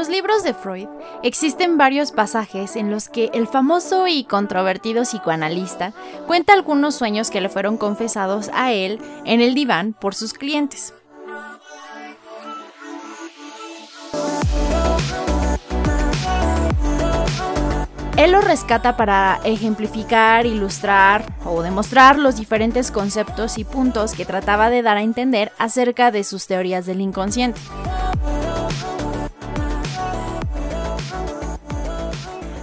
los libros de Freud existen varios pasajes en los que el famoso y controvertido psicoanalista cuenta algunos sueños que le fueron confesados a él en el diván por sus clientes. Él lo rescata para ejemplificar, ilustrar o demostrar los diferentes conceptos y puntos que trataba de dar a entender acerca de sus teorías del inconsciente.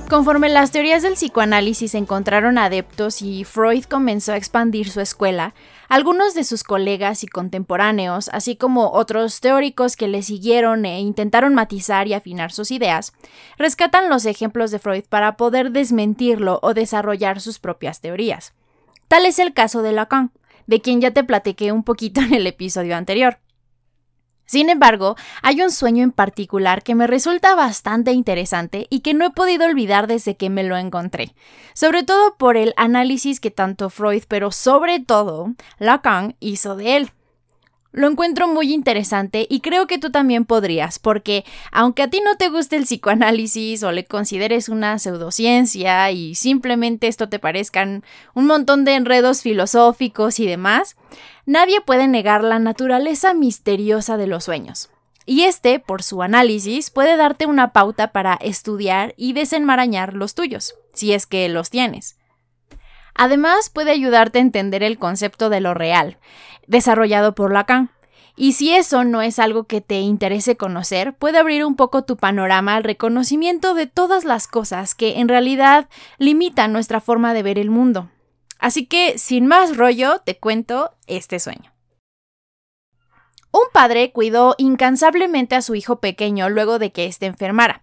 Conforme las teorías del psicoanálisis encontraron adeptos y Freud comenzó a expandir su escuela, algunos de sus colegas y contemporáneos, así como otros teóricos que le siguieron e intentaron matizar y afinar sus ideas, rescatan los ejemplos de Freud para poder desmentirlo o desarrollar sus propias teorías. Tal es el caso de Lacan, de quien ya te platiqué un poquito en el episodio anterior. Sin embargo, hay un sueño en particular que me resulta bastante interesante y que no he podido olvidar desde que me lo encontré, sobre todo por el análisis que tanto Freud, pero sobre todo Lacan hizo de él. Lo encuentro muy interesante y creo que tú también podrías, porque aunque a ti no te guste el psicoanálisis o le consideres una pseudociencia y simplemente esto te parezcan un montón de enredos filosóficos y demás, nadie puede negar la naturaleza misteriosa de los sueños. Y este, por su análisis, puede darte una pauta para estudiar y desenmarañar los tuyos, si es que los tienes. Además, puede ayudarte a entender el concepto de lo real, desarrollado por Lacan. Y si eso no es algo que te interese conocer, puede abrir un poco tu panorama al reconocimiento de todas las cosas que en realidad limitan nuestra forma de ver el mundo. Así que, sin más rollo, te cuento este sueño. Un padre cuidó incansablemente a su hijo pequeño luego de que éste enfermara.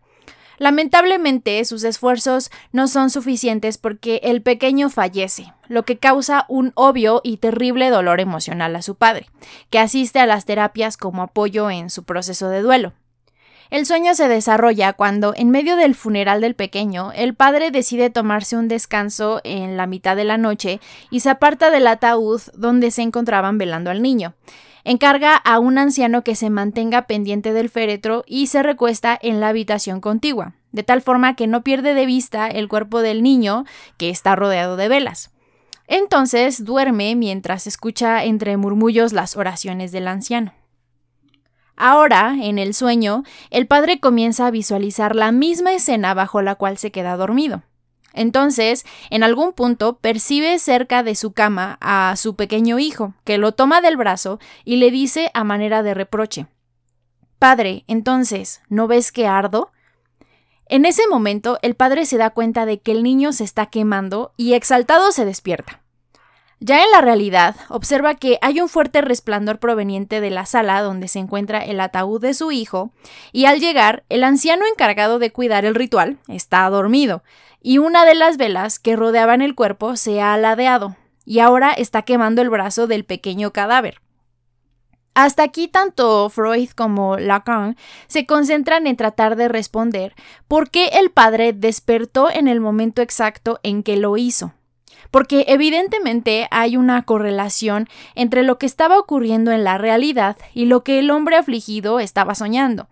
Lamentablemente, sus esfuerzos no son suficientes porque el pequeño fallece, lo que causa un obvio y terrible dolor emocional a su padre, que asiste a las terapias como apoyo en su proceso de duelo. El sueño se desarrolla cuando, en medio del funeral del pequeño, el padre decide tomarse un descanso en la mitad de la noche y se aparta del ataúd donde se encontraban velando al niño. Encarga a un anciano que se mantenga pendiente del féretro y se recuesta en la habitación contigua, de tal forma que no pierde de vista el cuerpo del niño que está rodeado de velas. Entonces duerme mientras escucha entre murmullos las oraciones del anciano. Ahora, en el sueño, el padre comienza a visualizar la misma escena bajo la cual se queda dormido. Entonces, en algún punto, percibe cerca de su cama a su pequeño hijo, que lo toma del brazo y le dice a manera de reproche Padre, entonces, ¿no ves que ardo? En ese momento, el padre se da cuenta de que el niño se está quemando y exaltado se despierta. Ya en la realidad, observa que hay un fuerte resplandor proveniente de la sala donde se encuentra el ataúd de su hijo, y al llegar, el anciano encargado de cuidar el ritual está dormido, y una de las velas que rodeaban el cuerpo se ha aladeado, y ahora está quemando el brazo del pequeño cadáver. Hasta aquí tanto Freud como Lacan se concentran en tratar de responder por qué el padre despertó en el momento exacto en que lo hizo porque evidentemente hay una correlación entre lo que estaba ocurriendo en la realidad y lo que el hombre afligido estaba soñando.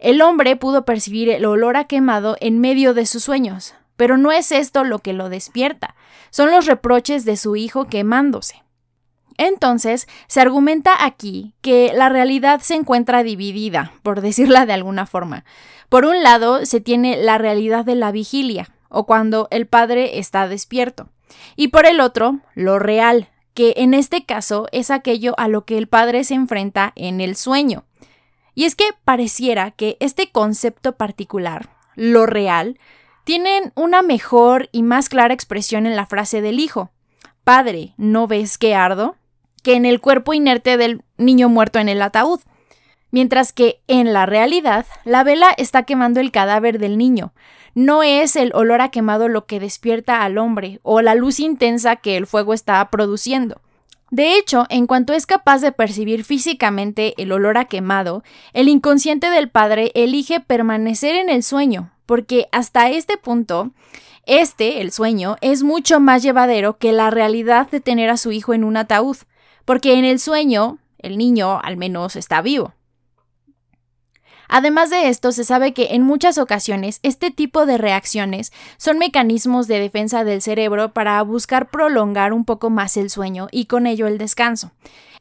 El hombre pudo percibir el olor a quemado en medio de sus sueños, pero no es esto lo que lo despierta, son los reproches de su hijo quemándose. Entonces, se argumenta aquí que la realidad se encuentra dividida, por decirla de alguna forma. Por un lado, se tiene la realidad de la vigilia, o cuando el padre está despierto y por el otro, lo real, que en este caso es aquello a lo que el padre se enfrenta en el sueño. Y es que pareciera que este concepto particular, lo real, tienen una mejor y más clara expresión en la frase del hijo. Padre, ¿no ves que ardo? que en el cuerpo inerte del niño muerto en el ataúd. Mientras que en la realidad, la vela está quemando el cadáver del niño, no es el olor a quemado lo que despierta al hombre o la luz intensa que el fuego está produciendo. De hecho, en cuanto es capaz de percibir físicamente el olor a quemado, el inconsciente del padre elige permanecer en el sueño, porque hasta este punto, este, el sueño, es mucho más llevadero que la realidad de tener a su hijo en un ataúd, porque en el sueño, el niño al menos está vivo. Además de esto, se sabe que en muchas ocasiones este tipo de reacciones son mecanismos de defensa del cerebro para buscar prolongar un poco más el sueño y con ello el descanso.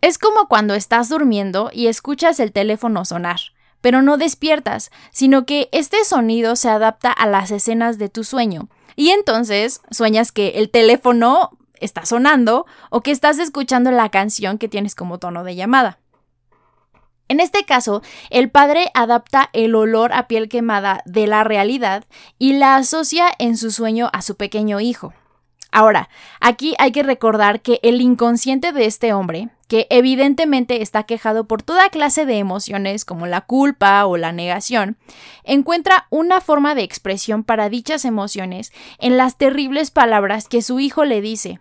Es como cuando estás durmiendo y escuchas el teléfono sonar, pero no despiertas, sino que este sonido se adapta a las escenas de tu sueño. Y entonces sueñas que el teléfono está sonando o que estás escuchando la canción que tienes como tono de llamada. En este caso, el padre adapta el olor a piel quemada de la realidad y la asocia en su sueño a su pequeño hijo. Ahora, aquí hay que recordar que el inconsciente de este hombre, que evidentemente está quejado por toda clase de emociones como la culpa o la negación, encuentra una forma de expresión para dichas emociones en las terribles palabras que su hijo le dice,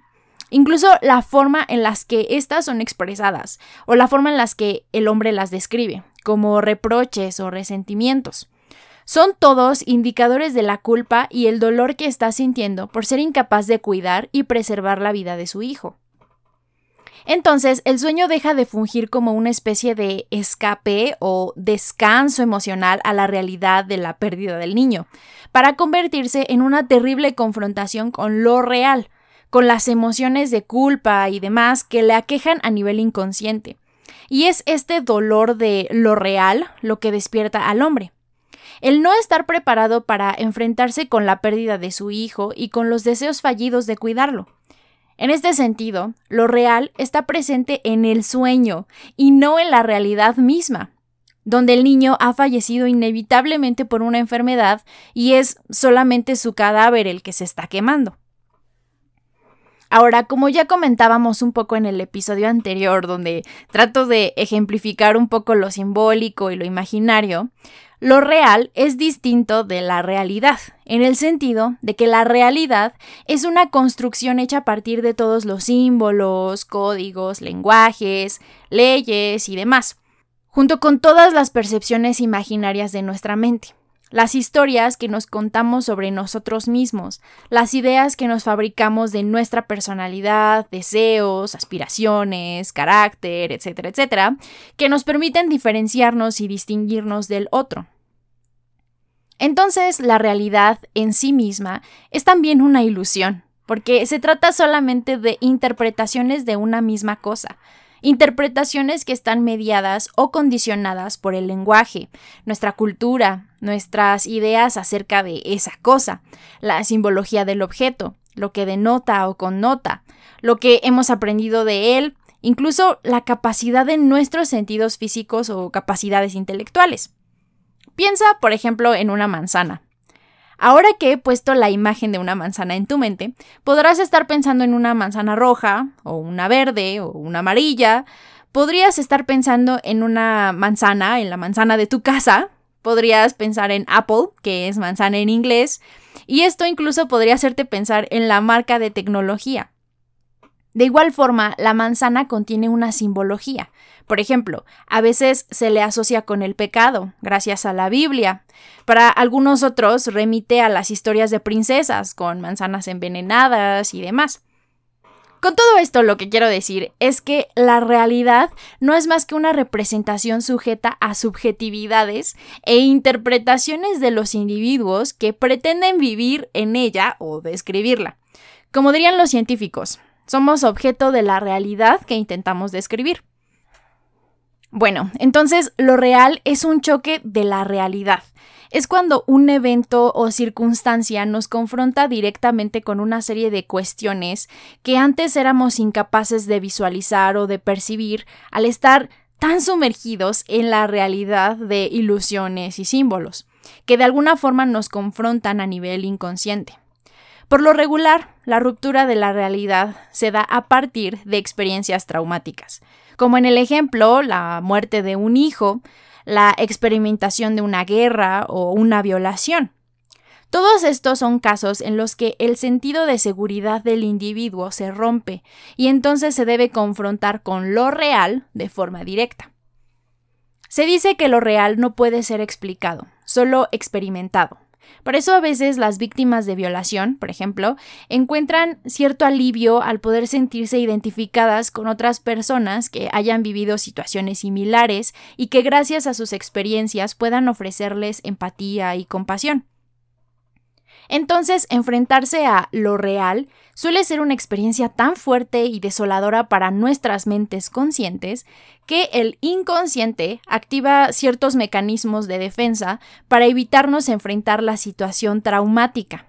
incluso la forma en las que éstas son expresadas o la forma en las que el hombre las describe, como reproches o resentimientos. Son todos indicadores de la culpa y el dolor que está sintiendo por ser incapaz de cuidar y preservar la vida de su hijo. Entonces, el sueño deja de fungir como una especie de escape o descanso emocional a la realidad de la pérdida del niño, para convertirse en una terrible confrontación con lo real, con las emociones de culpa y demás que le aquejan a nivel inconsciente. Y es este dolor de lo real lo que despierta al hombre. El no estar preparado para enfrentarse con la pérdida de su hijo y con los deseos fallidos de cuidarlo. En este sentido, lo real está presente en el sueño y no en la realidad misma, donde el niño ha fallecido inevitablemente por una enfermedad y es solamente su cadáver el que se está quemando. Ahora, como ya comentábamos un poco en el episodio anterior, donde trato de ejemplificar un poco lo simbólico y lo imaginario, lo real es distinto de la realidad, en el sentido de que la realidad es una construcción hecha a partir de todos los símbolos, códigos, lenguajes, leyes y demás, junto con todas las percepciones imaginarias de nuestra mente las historias que nos contamos sobre nosotros mismos, las ideas que nos fabricamos de nuestra personalidad, deseos, aspiraciones, carácter, etcétera, etcétera, que nos permiten diferenciarnos y distinguirnos del otro. Entonces, la realidad en sí misma es también una ilusión, porque se trata solamente de interpretaciones de una misma cosa, interpretaciones que están mediadas o condicionadas por el lenguaje, nuestra cultura, nuestras ideas acerca de esa cosa, la simbología del objeto, lo que denota o connota, lo que hemos aprendido de él, incluso la capacidad de nuestros sentidos físicos o capacidades intelectuales. Piensa, por ejemplo, en una manzana. Ahora que he puesto la imagen de una manzana en tu mente, podrás estar pensando en una manzana roja, o una verde, o una amarilla. Podrías estar pensando en una manzana, en la manzana de tu casa. Podrías pensar en Apple, que es manzana en inglés. Y esto incluso podría hacerte pensar en la marca de tecnología. De igual forma, la manzana contiene una simbología. Por ejemplo, a veces se le asocia con el pecado, gracias a la Biblia. Para algunos otros remite a las historias de princesas, con manzanas envenenadas y demás. Con todo esto lo que quiero decir es que la realidad no es más que una representación sujeta a subjetividades e interpretaciones de los individuos que pretenden vivir en ella o describirla. Como dirían los científicos, somos objeto de la realidad que intentamos describir. Bueno, entonces lo real es un choque de la realidad. Es cuando un evento o circunstancia nos confronta directamente con una serie de cuestiones que antes éramos incapaces de visualizar o de percibir al estar tan sumergidos en la realidad de ilusiones y símbolos, que de alguna forma nos confrontan a nivel inconsciente. Por lo regular, la ruptura de la realidad se da a partir de experiencias traumáticas, como en el ejemplo la muerte de un hijo, la experimentación de una guerra o una violación. Todos estos son casos en los que el sentido de seguridad del individuo se rompe y entonces se debe confrontar con lo real de forma directa. Se dice que lo real no puede ser explicado, solo experimentado, Por eso a veces las víctimas de violación, por ejemplo, encuentran cierto alivio al poder sentirse identificadas con otras personas que hayan vivido situaciones similares y que gracias a sus experiencias puedan ofrecerles empatía y compasión. Entonces, enfrentarse a lo real suele ser una experiencia tan fuerte y desoladora para nuestras mentes conscientes que el inconsciente activa ciertos mecanismos de defensa para evitarnos enfrentar la situación traumática.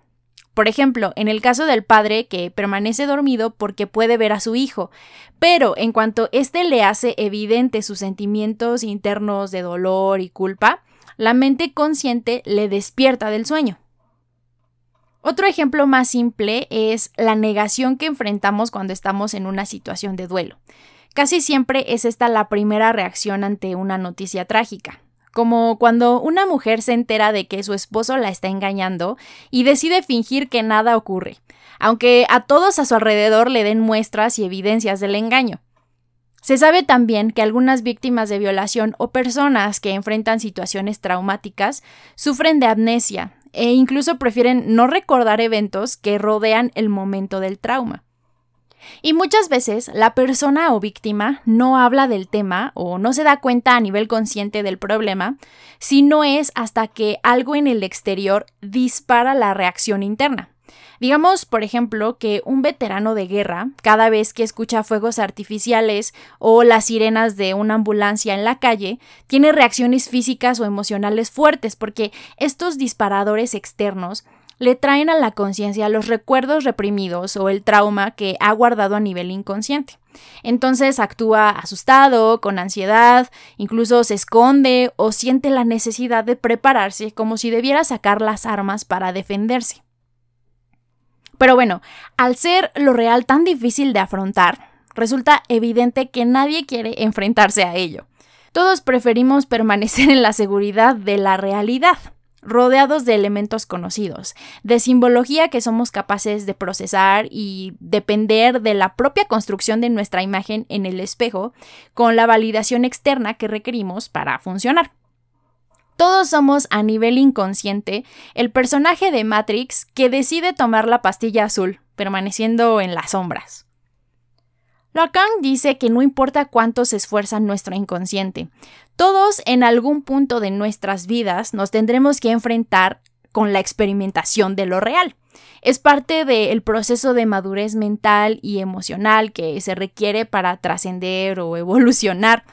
Por ejemplo, en el caso del padre que permanece dormido porque puede ver a su hijo, pero en cuanto éste le hace evidente sus sentimientos internos de dolor y culpa, la mente consciente le despierta del sueño. Otro ejemplo más simple es la negación que enfrentamos cuando estamos en una situación de duelo. Casi siempre es esta la primera reacción ante una noticia trágica, como cuando una mujer se entera de que su esposo la está engañando y decide fingir que nada ocurre, aunque a todos a su alrededor le den muestras y evidencias del engaño. Se sabe también que algunas víctimas de violación o personas que enfrentan situaciones traumáticas sufren de amnesia, e incluso prefieren no recordar eventos que rodean el momento del trauma. Y muchas veces la persona o víctima no habla del tema o no se da cuenta a nivel consciente del problema, si no es hasta que algo en el exterior dispara la reacción interna. Digamos, por ejemplo, que un veterano de guerra, cada vez que escucha fuegos artificiales o las sirenas de una ambulancia en la calle, tiene reacciones físicas o emocionales fuertes porque estos disparadores externos le traen a la conciencia los recuerdos reprimidos o el trauma que ha guardado a nivel inconsciente. Entonces actúa asustado, con ansiedad, incluso se esconde o siente la necesidad de prepararse como si debiera sacar las armas para defenderse. Pero bueno, al ser lo real tan difícil de afrontar, resulta evidente que nadie quiere enfrentarse a ello. Todos preferimos permanecer en la seguridad de la realidad, rodeados de elementos conocidos, de simbología que somos capaces de procesar y depender de la propia construcción de nuestra imagen en el espejo, con la validación externa que requerimos para funcionar. Todos somos a nivel inconsciente el personaje de Matrix que decide tomar la pastilla azul, permaneciendo en las sombras. Lacan dice que no importa cuánto se esfuerza nuestro inconsciente, todos en algún punto de nuestras vidas nos tendremos que enfrentar con la experimentación de lo real. Es parte del proceso de madurez mental y emocional que se requiere para trascender o evolucionar,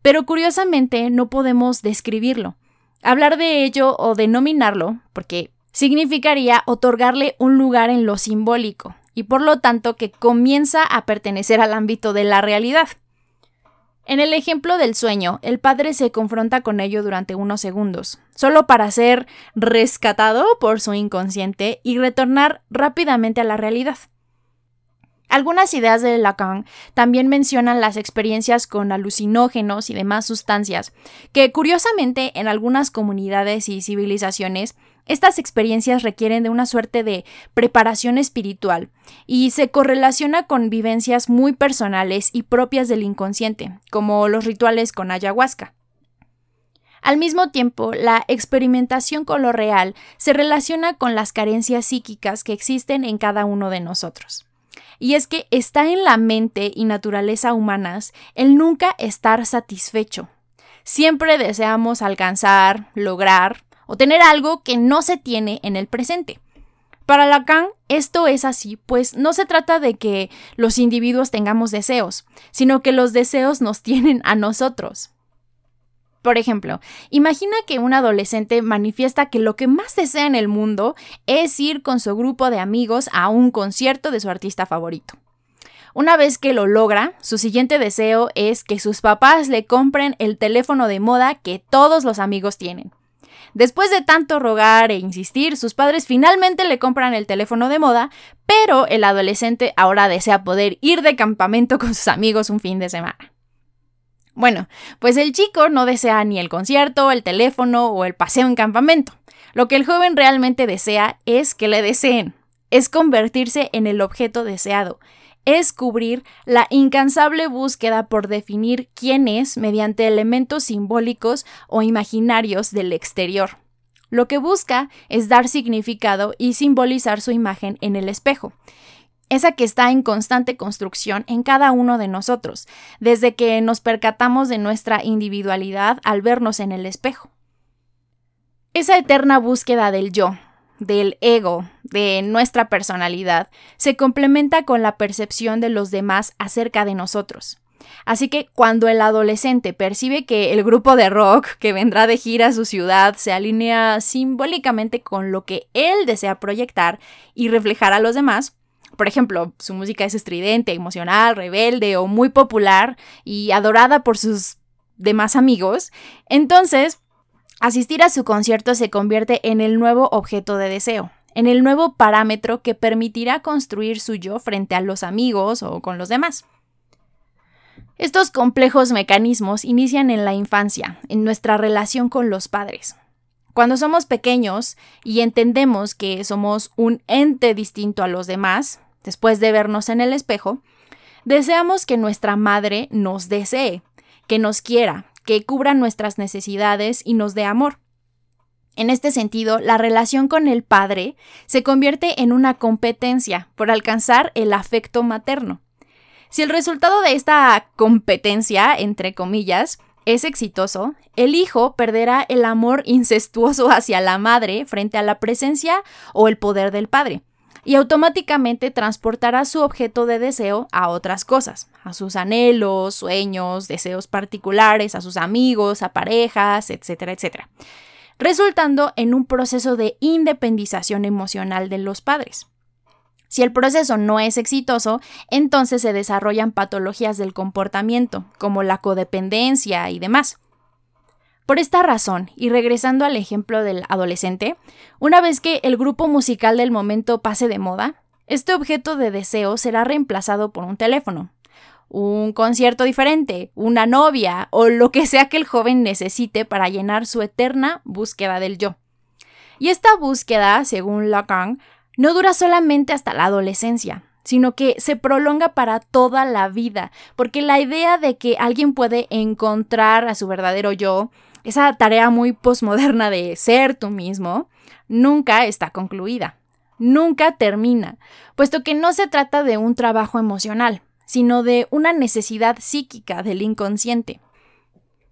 pero curiosamente no podemos describirlo. Hablar de ello o denominarlo, porque significaría otorgarle un lugar en lo simbólico, y por lo tanto que comienza a pertenecer al ámbito de la realidad. En el ejemplo del sueño, el padre se confronta con ello durante unos segundos, solo para ser rescatado por su inconsciente y retornar rápidamente a la realidad. Algunas ideas de Lacan también mencionan las experiencias con alucinógenos y demás sustancias, que curiosamente en algunas comunidades y civilizaciones estas experiencias requieren de una suerte de preparación espiritual y se correlaciona con vivencias muy personales y propias del inconsciente, como los rituales con ayahuasca. Al mismo tiempo, la experimentación con lo real se relaciona con las carencias psíquicas que existen en cada uno de nosotros. Y es que está en la mente y naturaleza humanas el nunca estar satisfecho. Siempre deseamos alcanzar, lograr o tener algo que no se tiene en el presente. Para Lacan, esto es así, pues no se trata de que los individuos tengamos deseos, sino que los deseos nos tienen a nosotros. Por ejemplo, imagina que un adolescente manifiesta que lo que más desea en el mundo es ir con su grupo de amigos a un concierto de su artista favorito. Una vez que lo logra, su siguiente deseo es que sus papás le compren el teléfono de moda que todos los amigos tienen. Después de tanto rogar e insistir, sus padres finalmente le compran el teléfono de moda, pero el adolescente ahora desea poder ir de campamento con sus amigos un fin de semana. Bueno, pues el chico no desea ni el concierto, el teléfono o el paseo en campamento. Lo que el joven realmente desea es que le deseen, es convertirse en el objeto deseado, es cubrir la incansable búsqueda por definir quién es mediante elementos simbólicos o imaginarios del exterior. Lo que busca es dar significado y simbolizar su imagen en el espejo esa que está en constante construcción en cada uno de nosotros, desde que nos percatamos de nuestra individualidad al vernos en el espejo. Esa eterna búsqueda del yo, del ego, de nuestra personalidad, se complementa con la percepción de los demás acerca de nosotros. Así que cuando el adolescente percibe que el grupo de rock que vendrá de gira a su ciudad se alinea simbólicamente con lo que él desea proyectar y reflejar a los demás, por ejemplo, su música es estridente, emocional, rebelde o muy popular y adorada por sus demás amigos, entonces asistir a su concierto se convierte en el nuevo objeto de deseo, en el nuevo parámetro que permitirá construir su yo frente a los amigos o con los demás. Estos complejos mecanismos inician en la infancia, en nuestra relación con los padres. Cuando somos pequeños y entendemos que somos un ente distinto a los demás, después de vernos en el espejo, deseamos que nuestra madre nos desee, que nos quiera, que cubra nuestras necesidades y nos dé amor. En este sentido, la relación con el padre se convierte en una competencia por alcanzar el afecto materno. Si el resultado de esta competencia, entre comillas, es exitoso, el hijo perderá el amor incestuoso hacia la madre frente a la presencia o el poder del padre, y automáticamente transportará su objeto de deseo a otras cosas, a sus anhelos, sueños, deseos particulares, a sus amigos, a parejas, etcétera, etcétera, resultando en un proceso de independización emocional de los padres. Si el proceso no es exitoso, entonces se desarrollan patologías del comportamiento, como la codependencia y demás. Por esta razón, y regresando al ejemplo del adolescente, una vez que el grupo musical del momento pase de moda, este objeto de deseo será reemplazado por un teléfono, un concierto diferente, una novia o lo que sea que el joven necesite para llenar su eterna búsqueda del yo. Y esta búsqueda, según Lacan, no dura solamente hasta la adolescencia, sino que se prolonga para toda la vida, porque la idea de que alguien puede encontrar a su verdadero yo, esa tarea muy posmoderna de ser tú mismo, nunca está concluida, nunca termina, puesto que no se trata de un trabajo emocional, sino de una necesidad psíquica del inconsciente.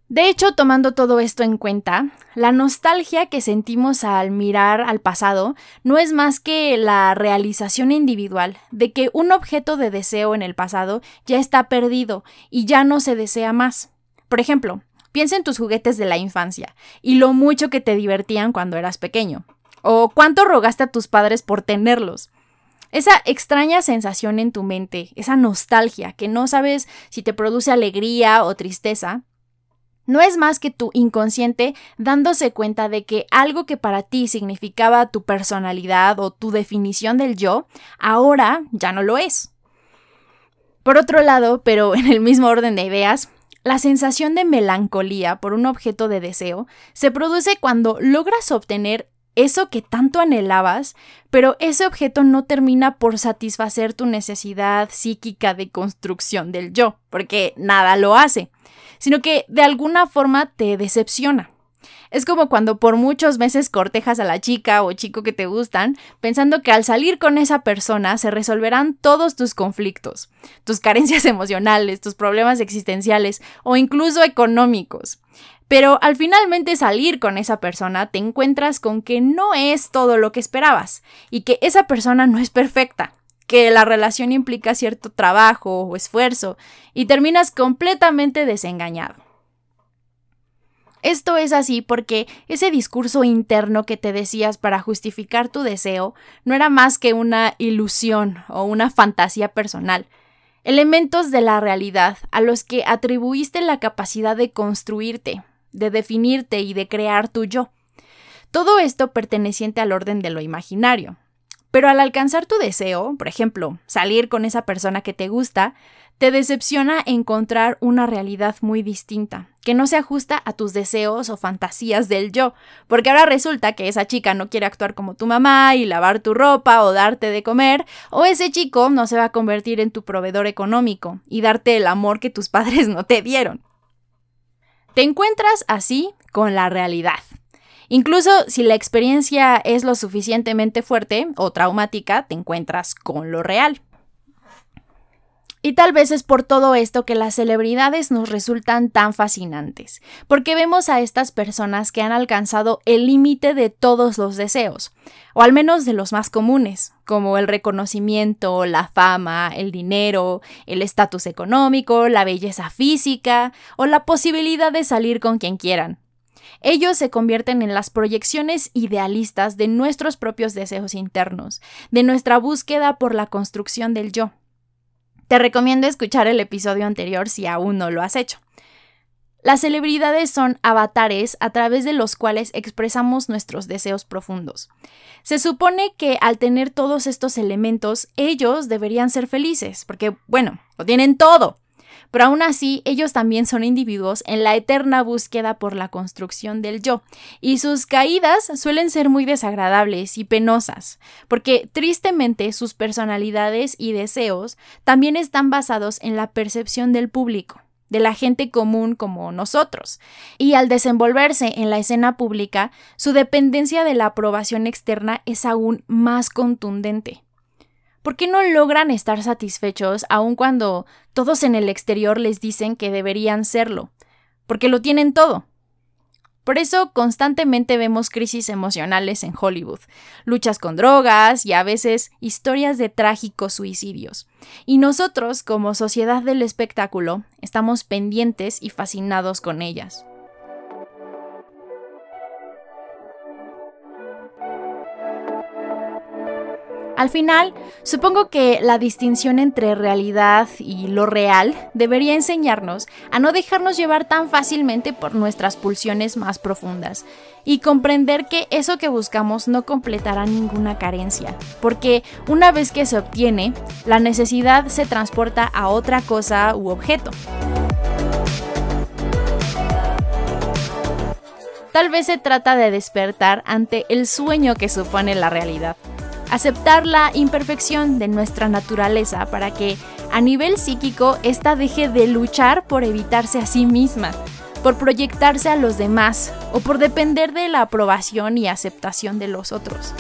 De hecho, tomando todo esto en cuenta, la nostalgia que sentimos al mirar al pasado no es más que la realización individual de que un objeto de deseo en el pasado ya está perdido y ya no se desea más. Por ejemplo, piensa en tus juguetes de la infancia y lo mucho que te divertían cuando eras pequeño, o cuánto rogaste a tus padres por tenerlos. Esa extraña sensación en tu mente, esa nostalgia que no sabes si te produce alegría o tristeza, no es más que tu inconsciente dándose cuenta de que algo que para ti significaba tu personalidad o tu definición del yo, ahora ya no lo es. Por otro lado, pero en el mismo orden de ideas, la sensación de melancolía por un objeto de deseo se produce cuando logras obtener eso que tanto anhelabas, pero ese objeto no termina por satisfacer tu necesidad psíquica de construcción del yo, porque nada lo hace sino que de alguna forma te decepciona. Es como cuando por muchos meses cortejas a la chica o chico que te gustan, pensando que al salir con esa persona se resolverán todos tus conflictos, tus carencias emocionales, tus problemas existenciales o incluso económicos. Pero al finalmente salir con esa persona te encuentras con que no es todo lo que esperabas y que esa persona no es perfecta que la relación implica cierto trabajo o esfuerzo y terminas completamente desengañado. Esto es así porque ese discurso interno que te decías para justificar tu deseo no era más que una ilusión o una fantasía personal, elementos de la realidad a los que atribuiste la capacidad de construirte, de definirte y de crear tu yo. Todo esto perteneciente al orden de lo imaginario, pero al alcanzar tu deseo, por ejemplo, salir con esa persona que te gusta, te decepciona encontrar una realidad muy distinta, que no se ajusta a tus deseos o fantasías del yo, porque ahora resulta que esa chica no quiere actuar como tu mamá y lavar tu ropa o darte de comer, o ese chico no se va a convertir en tu proveedor económico y darte el amor que tus padres no te dieron. Te encuentras así con la realidad, Incluso si la experiencia es lo suficientemente fuerte o traumática, te encuentras con lo real. Y tal vez es por todo esto que las celebridades nos resultan tan fascinantes, porque vemos a estas personas que han alcanzado el límite de todos los deseos, o al menos de los más comunes, como el reconocimiento, la fama, el dinero, el estatus económico, la belleza física o la posibilidad de salir con quien quieran. Ellos se convierten en las proyecciones idealistas de nuestros propios deseos internos, de nuestra búsqueda por la construcción del yo. Te recomiendo escuchar el episodio anterior si aún no lo has hecho. Las celebridades son avatares a través de los cuales expresamos nuestros deseos profundos. Se supone que al tener todos estos elementos, ellos deberían ser felices, porque, bueno, lo tienen todo. Pero aún así, ellos también son individuos en la eterna búsqueda por la construcción del yo, y sus caídas suelen ser muy desagradables y penosas, porque tristemente sus personalidades y deseos también están basados en la percepción del público de la gente común como nosotros, y al desenvolverse en la escena pública, su dependencia de la aprobación externa es aún más contundente. ¿Por qué no logran estar satisfechos aun cuando todos en el exterior les dicen que deberían serlo? Porque lo tienen todo. Por eso constantemente vemos crisis emocionales en Hollywood, luchas con drogas y a veces historias de trágicos suicidios. Y nosotros, como sociedad del espectáculo, estamos pendientes y fascinados con ellas. Al final, supongo que la distinción entre realidad y lo real debería enseñarnos a no dejarnos llevar tan fácilmente por nuestras pulsiones más profundas y comprender que eso que buscamos no completará ninguna carencia, porque una vez que se obtiene, la necesidad se transporta a otra cosa u objeto. Tal vez se trata de despertar ante el sueño que supone la realidad aceptar la imperfección de nuestra naturaleza para que a nivel psíquico ésta deje de luchar por evitarse a sí misma, por proyectarse a los demás o por depender de la aprobación y aceptación de los otros.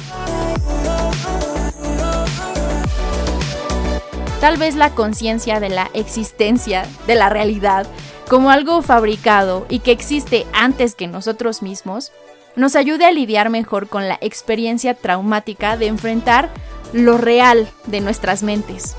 Tal vez la conciencia de la existencia, de la realidad, como algo fabricado y que existe antes que nosotros mismos, nos ayude a lidiar mejor con la experiencia traumática de enfrentar lo real de nuestras mentes.